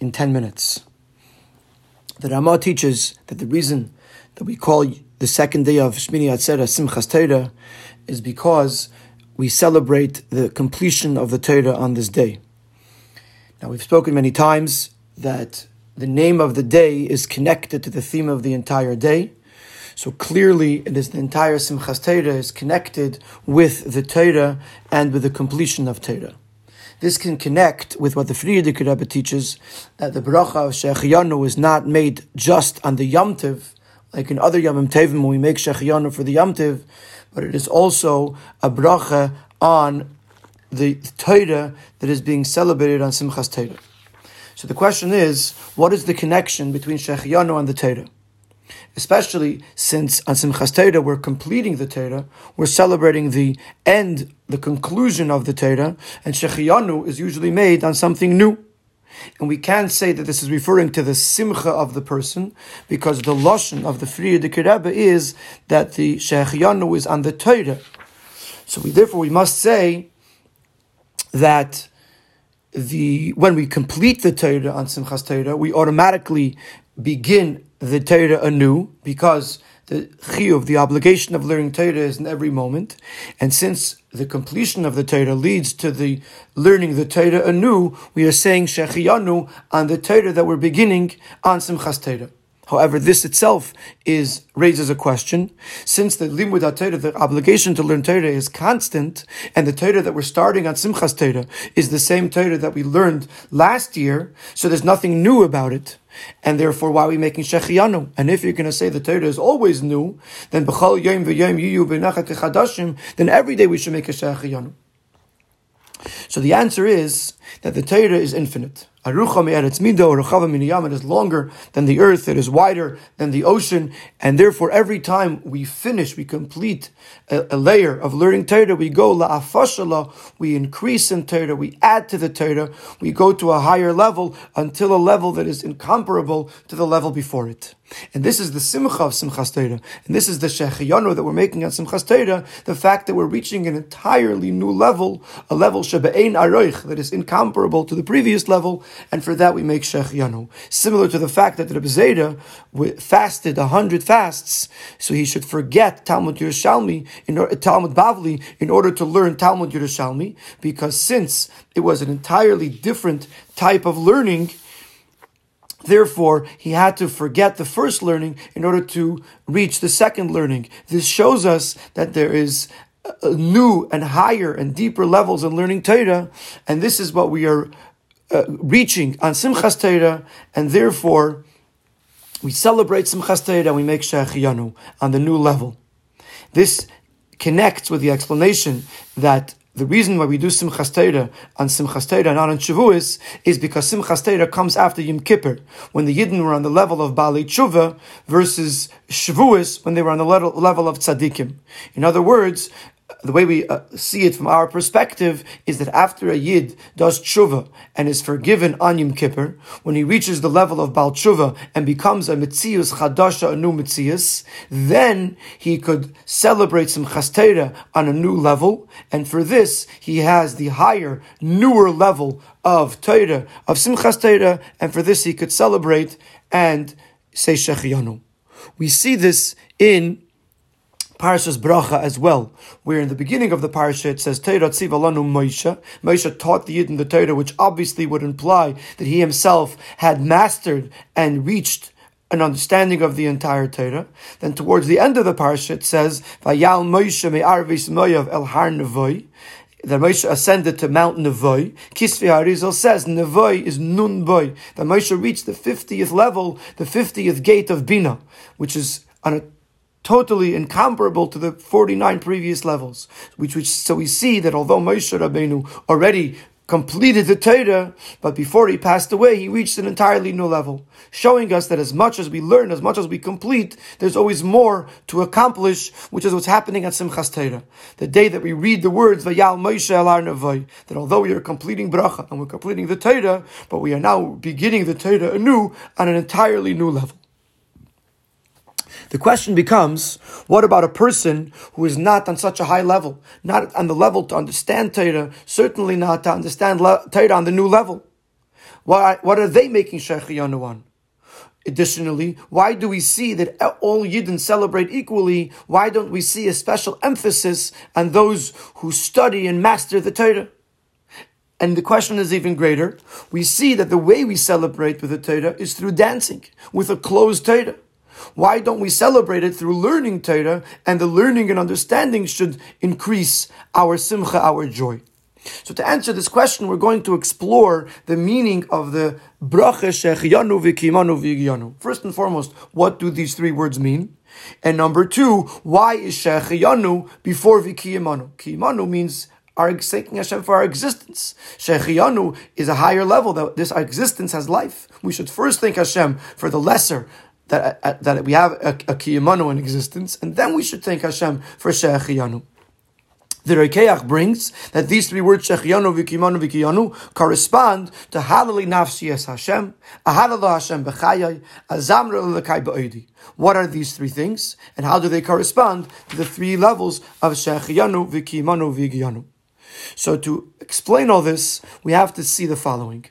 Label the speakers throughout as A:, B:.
A: in ten minutes. The Rama teaches that the reason that we call the second day of Shmini Atzera Simchas Torah is because we celebrate the completion of the Torah on this day. Now we've spoken many times that the name of the day is connected to the theme of the entire day. So clearly, it is the entire Simchas Torah is connected with the Torah and with the completion of Torah. This can connect with what the Frierdiker Rebbe teaches that the bracha of Shechianu is not made just on the Yom Tiv, like in other Yom Tovim when we make Shechianu for the Yom Tiv, but it is also a bracha on the Torah that is being celebrated on Simchas Torah. So the question is, what is the connection between Shechianu and the Torah? Especially since on Simchas Torah we're completing the Torah, we're celebrating the end, the conclusion of the Torah, and Shechiyanu is usually made on something new. And we can't say that this is referring to the simcha of the person, because the lashon of the Frierdiker Rebbe is that the Shechiyanu is on the Torah. So we therefore we must say that the when we complete the Torah on Simchas Torah, we automatically begin the Torah anew because the chiyuv, the obligation of learning Torah is in every moment. And since the completion of the Torah leads to the learning the Torah anew, we are saying Shechiyanu on the Torah that we're beginning on Simchas Torah. However, this itself is raises a question. Since the limud Torah, the obligation to learn Torah is constant, and the Torah that we're starting on Simchas Torah is the same Torah that we learned last year, so there's nothing new about it. And therefore, why are we making Shechiyanu? And if you're going to say the Torah is always new, then Yom B'Nachat then every day we should make a Shechiyanu. So the answer is that the Torah is infinite. Arucha me'eretz mido, rechava miniyam, it is longer than the earth, it is wider than the ocean, and therefore every time we finish, we complete a, a layer of learning Torah, we go la'afashala, we increase in Torah, we add to the Torah, we go to a higher level until a level that is incomparable to the level before it. And this is the simcha of Simchas Torah. And this is the shechiyanu that we're making on Simchas Torah, the fact that we're reaching an entirely new level, a level shebe'ein aroich, that is incomparable to the previous level, and for that we make shechiyanu. Similar to the fact that Rebbe Zeira fasted a hundred fasts, so he should forget Talmud Yerushalmi, in Talmud Bavli, in order to learn Talmud Yerushalmi, because since it was an entirely different type of learning, Therefore, he had to forget the first learning in order to reach the second learning. This shows us that there is new and higher and deeper levels in learning Torah, and this is what we are uh, reaching on Simchas Torah, and therefore we celebrate Simchas Torah and we make Shechiyanu on the new level. This connects with the explanation that the reason why we do Simchas Torah on Simchas Torah, not on Shavuos, is because Simchas Torah comes after Yom Kippur, when the Yidden were on the level of Baalei Tshuva, versus Shavuos, when they were on the level of Tzaddikim. In other words, the way we uh, see it from our perspective is that after a yid does tshuva and is forgiven on Yom Kippur, when he reaches the level of Baal tshuva and becomes a mitzius chadasha, a new mitzius, then he could celebrate Simchas Torah on a new level, and for this he has the higher, newer level of Torah, of Simchas Torah, and for this he could celebrate and say Shechiyanu. We see this in Parashas Bracha as well, where in the beginning of the parasha it says Torah tziv alanu Moshe. Moshe taught the Yidden the Torah, which obviously would imply that he himself had mastered and reached an understanding of the entire Torah. Then towards the end of the parasha it says Vayal Moshe me'arvis moyav el har nevoi. That Moshe ascended to Mount Nevoy. Kisvi Harizal says Nevoy is Nun Boy. That Moshe reached the 50th level, the 50th gate of Bina, which is on a totally incomparable to the 49 previous levels. Which, which, so we see that although Moshe Rabbeinu already completed the Torah, but before he passed away, he reached an entirely new level, showing us that as much as we learn, as much as we complete, there's always more to accomplish, which is what's happening at Simchas Torah. The day that we read the words, Vayal Moshe Elar Navai, that although we are completing bracha and we're completing the Torah, but we are now beginning the Torah anew on an entirely new level. The question becomes, what about a person who is not on such a high level, not on the level to understand Torah, certainly not to understand Torah on the new level? Why, what are they making Shechiyanu on? Additionally, why do we see that all Yidden celebrate equally? Why don't we see a special emphasis on those who study and master the Torah? And the question is even greater. We see that the way we celebrate with the Torah is through dancing, with a closed Torah. Why don't we celebrate it through learning Torah, and the learning and understanding should increase our simcha, our joy? So to answer this question, we're going to explore the meaning of the bracha shechiyanu v'kimanu v'yanu. First and foremost, what do these three words mean? And number two, why is shechiyanu before v'kiyamanu? Kiyamanu means our thanking Hashem for our existence. Shechiyanu is a higher level that this existence has life. We should first thank Hashem for the lesser that, uh, that we have a, a kiyamanu in existence, and then we should thank Hashem for shechiyanu. The Rokeach brings that these three words, Shechianu, Vikimanu, Vikiyanu, correspond to Halali Nafsi Es Hashem, Ahadala Hashem Bechayai, Azamra Lekai Ba'odi. What are these three things, and how do they correspond to the three levels of Shechianu, Vikimanu, Vikiyanu? So to explain all this, we have to see the following.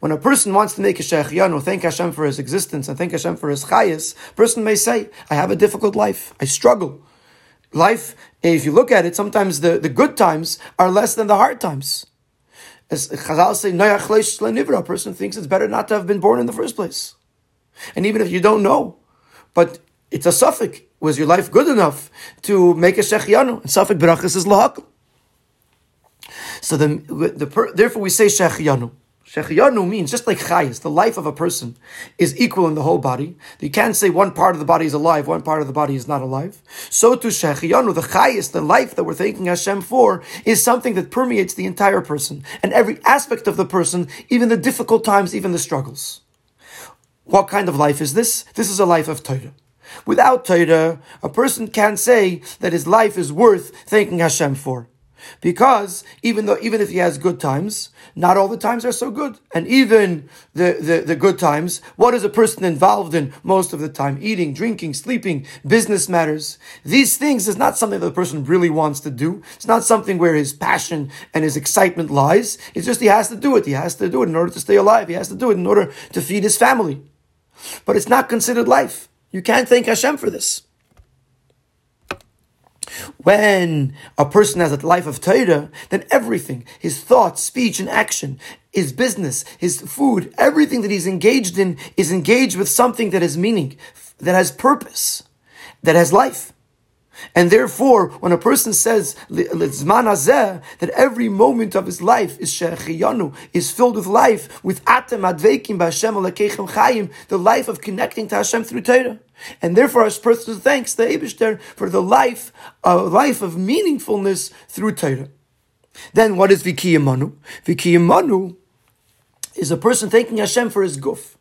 A: When a person wants to make a Shechianu, thank Hashem for his existence and thank Hashem for his chayas, person may say, I have a difficult life, I struggle. Life if you look at it, sometimes the, the good times are less than the hard times. As Chazal say, a person thinks it's better not to have been born in the first place. And even if you don't know, but it's a suffix. Was your life good enough to make a shechianu? And suffix brachas is lahakal. So the, the, therefore we say shechianu. Shechiyanu means just like chayis, the life of a person is equal in the whole body. You can't say one part of the body is alive, one part of the body is not alive. So to Shechiyanu, the chayis, the life that we're thanking Hashem for, is something that permeates the entire person and every aspect of the person, even the difficult times, even the struggles. What kind of life is this? This is a life of Torah. Without Torah, a person can't say that his life is worth thanking Hashem for. Because even though even if he has good times, not all the times are so good. And even the, the, the, good times, what is a person involved in most of the time? Eating, drinking, sleeping, business matters. These things is not something that the person really wants to do. It's not something where his passion and his excitement lies. It's just he has to do it. He has to do it in order to stay alive. He has to do it in order to feed his family. But it's not considered life. You can't thank Hashem for this. When a person has a life of Torah, then everything, his thoughts, speech, and action, his business, his food, everything that he's engaged in is engaged with something that has meaning, that has purpose, that has life. And therefore, when a person says that every moment of his life is shechiyanu, is filled with life, with atem advekim b'Hashem chayim, the life of connecting to Hashem through Torah. And therefore, as person thanks the Eibushter for the life, a life of meaningfulness through Torah. Then what is vikiyamanu? Vikiyamanu is a person thanking Hashem for his guf.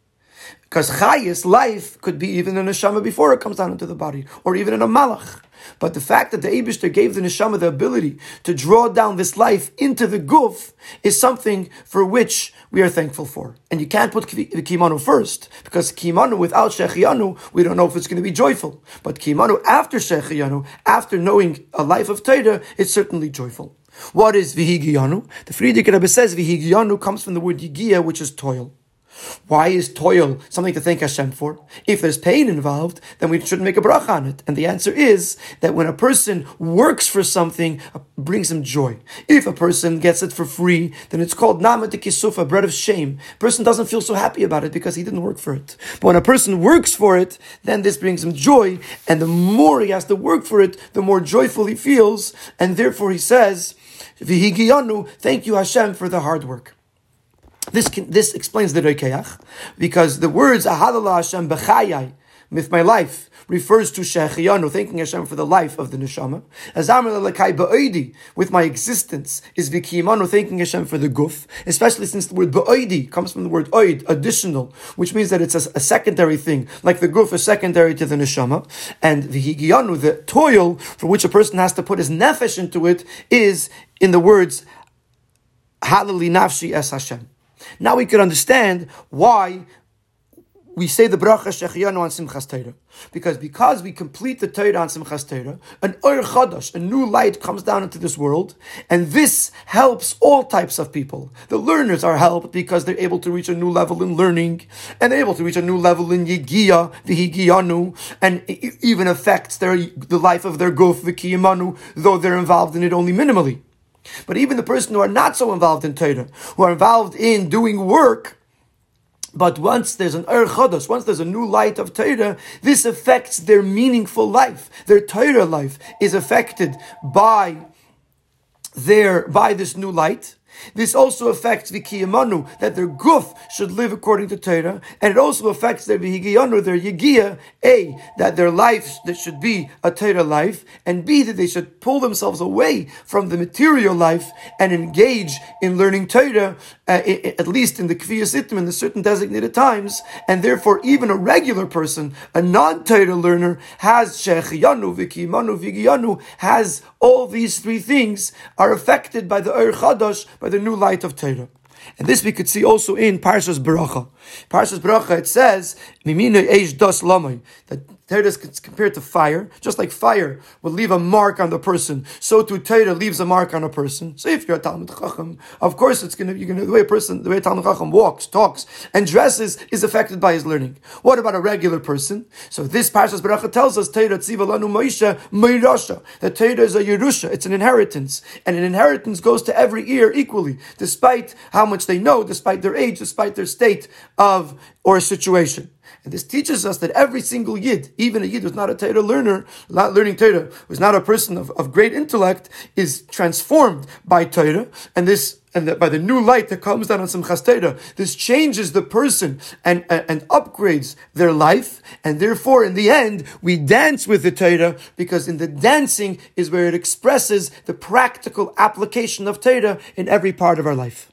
A: Because chayis, life, could be even in a neshama before it comes down into the body, or even in a malach. But the fact that the Abishter gave the neshama the ability to draw down this life into the guf is something for which we are thankful for. And you can't put the kimanu first, because kimanu without shechianu, we don't know if it's going to be joyful. But kimanu after shechianu, after knowing a life of Torah, it's certainly joyful. What is vihigiyanu? The Frierdiker Rebbe says vihigiyanu comes from the word yigia, which is toil. Why is toil something to thank Hashem for? If there's pain involved, then we shouldn't make a bracha on it. And the answer is that when a person works for something, it brings him joy. If a person gets it for free, then it's called nama kisufa, bread of shame. Person doesn't feel so happy about it because he didn't work for it. But when a person works for it, then this brings him joy. And the more he has to work for it, the more joyful he feels. And therefore he says, thank you Hashem for the hard work. This can, this explains the Rokeach, because the words Ahadallah Hashem b'chayai, with my life, refers to Shechiyanu, thanking Hashem for the life of the neshama. Azamar lekai ba'oidi, with my existence, is Vikimanu, thanking Hashem for the guf, especially since the word ba'oidi comes from the word oid, additional, which means that it's a, a secondary thing, like the guf is secondary to the neshama, and Vihigiyanu, the toil for which a person has to put his nefesh into it, is in the words Halali nafshi es Hashem. Now we could understand why we say the bracha Shechianu on Simchas Torah. Because because we complete the Torah on Simchas Torah, an Ur Chadash, a new light comes down into this world, and this helps all types of people. The learners are helped because they're able to reach a new level in learning, and they're able to reach a new level in Yigia, Vihigiyanu, and it even affects their the life of their Guf, Vikiyamanu, though they're involved in it only minimally. But even the person who are not so involved in Torah, who are involved in doing work, but once there's an Er once there's a new light of Torah, this affects their meaningful life. Their Torah life is affected by their, by this new light. This also affects the kiyamanu, that their guf should live according to Torah, and it also affects their vihigiyanu, their yigia, A, that their life that should be a Torah life, and B, that they should pull themselves away from the material life and engage in learning Torah, uh, at least in the kviyas itim, in the certain designated times, and therefore even a regular person, a non-Torah learner, has shechiyanu, vikiyamanu, vigiyanu, has all these three things are affected by the Ur Chadash, by the new light of Torah. And this we could see also in Parshas Baracha. Parshas Baracha, it says, Mimina Eish Lamai, that Torah is compared to fire. Just like fire will leave a mark on the person, so too Torah leaves a mark on a person. So if you're a Talmud Chacham, of course it's gonna, you're gonna, the way a person, the way a Talmud Chacham walks, talks, and dresses is affected by his learning. What about a regular person? So this Parshas Baracha tells us, Torah Tziva Lanu Moisha Meirasha, that Torah is a Yerusha, it's an inheritance. And an inheritance goes to every ear equally, despite how much they know, despite their age, despite their state of or situation. And this teaches us that every single yid, even a yid who's not a Torah learner, not learning Torah, who's not a person of, of great intellect, is transformed by Torah. And this and that by the new light that comes down on Simchas Torah, this changes the person and, and, and, upgrades their life, and therefore, in the end, we dance with the Torah because in the dancing is where it expresses the practical application of Torah in every part of our life.